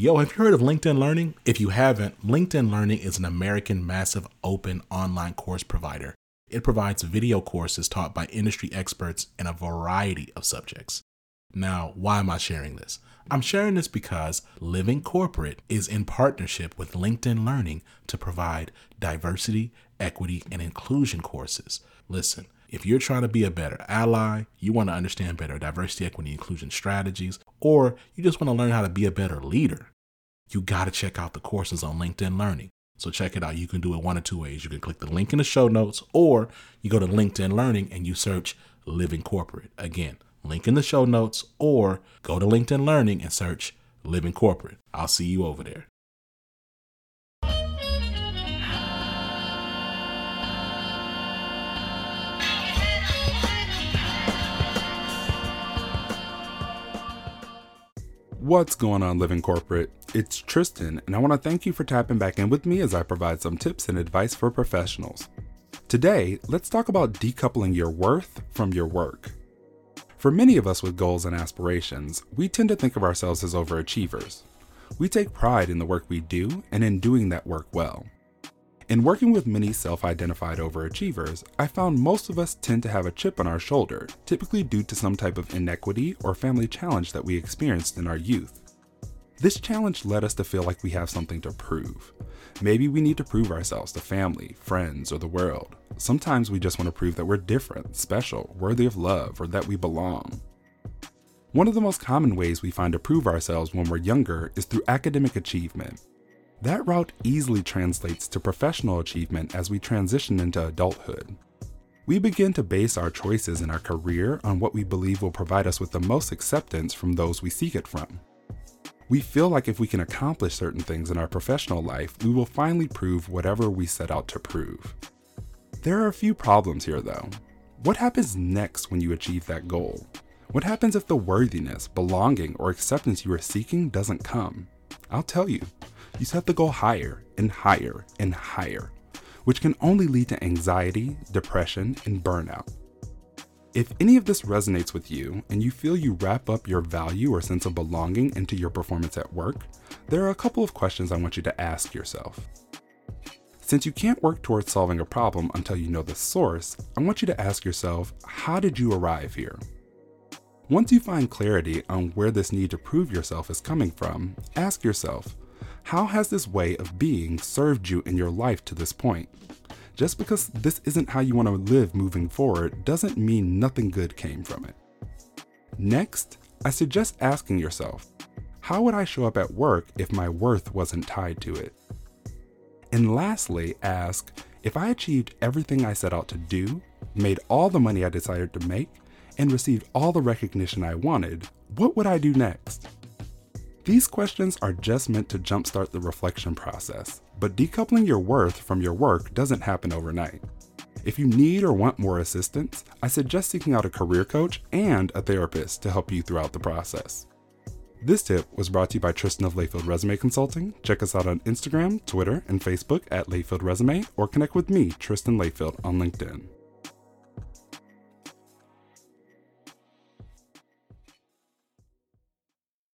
Yo, have you heard of LinkedIn Learning? If you haven't, LinkedIn Learning is an American massive open online course provider. It provides video courses taught by industry experts in a variety of subjects. Now, why am I sharing this? I'm sharing this because Living Corporate is in partnership with LinkedIn Learning to provide diversity, equity, and inclusion courses. Listen, if you're trying to be a better ally, you want to understand better diversity, equity, inclusion strategies, or you just want to learn how to be a better leader, you got to check out the courses on LinkedIn Learning. So check it out. You can do it one of two ways. You can click the link in the show notes, or you go to LinkedIn Learning and you search Living Corporate. Again, link in the show notes, or go to LinkedIn Learning and search Living Corporate. I'll see you over there. What's going on, Living Corporate? It's Tristan, and I want to thank you for tapping back in with me as I provide some tips and advice for professionals. Today, let's talk about decoupling your worth from your work. For many of us with goals and aspirations, we tend to think of ourselves as overachievers. We take pride in the work we do and in doing that work well. In working with many self identified overachievers, I found most of us tend to have a chip on our shoulder, typically due to some type of inequity or family challenge that we experienced in our youth. This challenge led us to feel like we have something to prove. Maybe we need to prove ourselves to family, friends, or the world. Sometimes we just want to prove that we're different, special, worthy of love, or that we belong. One of the most common ways we find to prove ourselves when we're younger is through academic achievement. That route easily translates to professional achievement as we transition into adulthood. We begin to base our choices in our career on what we believe will provide us with the most acceptance from those we seek it from. We feel like if we can accomplish certain things in our professional life, we will finally prove whatever we set out to prove. There are a few problems here though. What happens next when you achieve that goal? What happens if the worthiness, belonging, or acceptance you are seeking doesn't come? I'll tell you you set the goal higher and higher and higher, which can only lead to anxiety, depression, and burnout. If any of this resonates with you and you feel you wrap up your value or sense of belonging into your performance at work, there are a couple of questions I want you to ask yourself. Since you can't work towards solving a problem until you know the source, I want you to ask yourself how did you arrive here? Once you find clarity on where this need to prove yourself is coming from, ask yourself how has this way of being served you in your life to this point? Just because this isn't how you want to live moving forward doesn't mean nothing good came from it. Next, I suggest asking yourself, how would I show up at work if my worth wasn't tied to it? And lastly, ask, if I achieved everything I set out to do, made all the money I decided to make, and received all the recognition I wanted, what would I do next? These questions are just meant to jumpstart the reflection process, but decoupling your worth from your work doesn't happen overnight. If you need or want more assistance, I suggest seeking out a career coach and a therapist to help you throughout the process. This tip was brought to you by Tristan of Layfield Resume Consulting. Check us out on Instagram, Twitter, and Facebook at Layfield Resume, or connect with me, Tristan Layfield, on LinkedIn.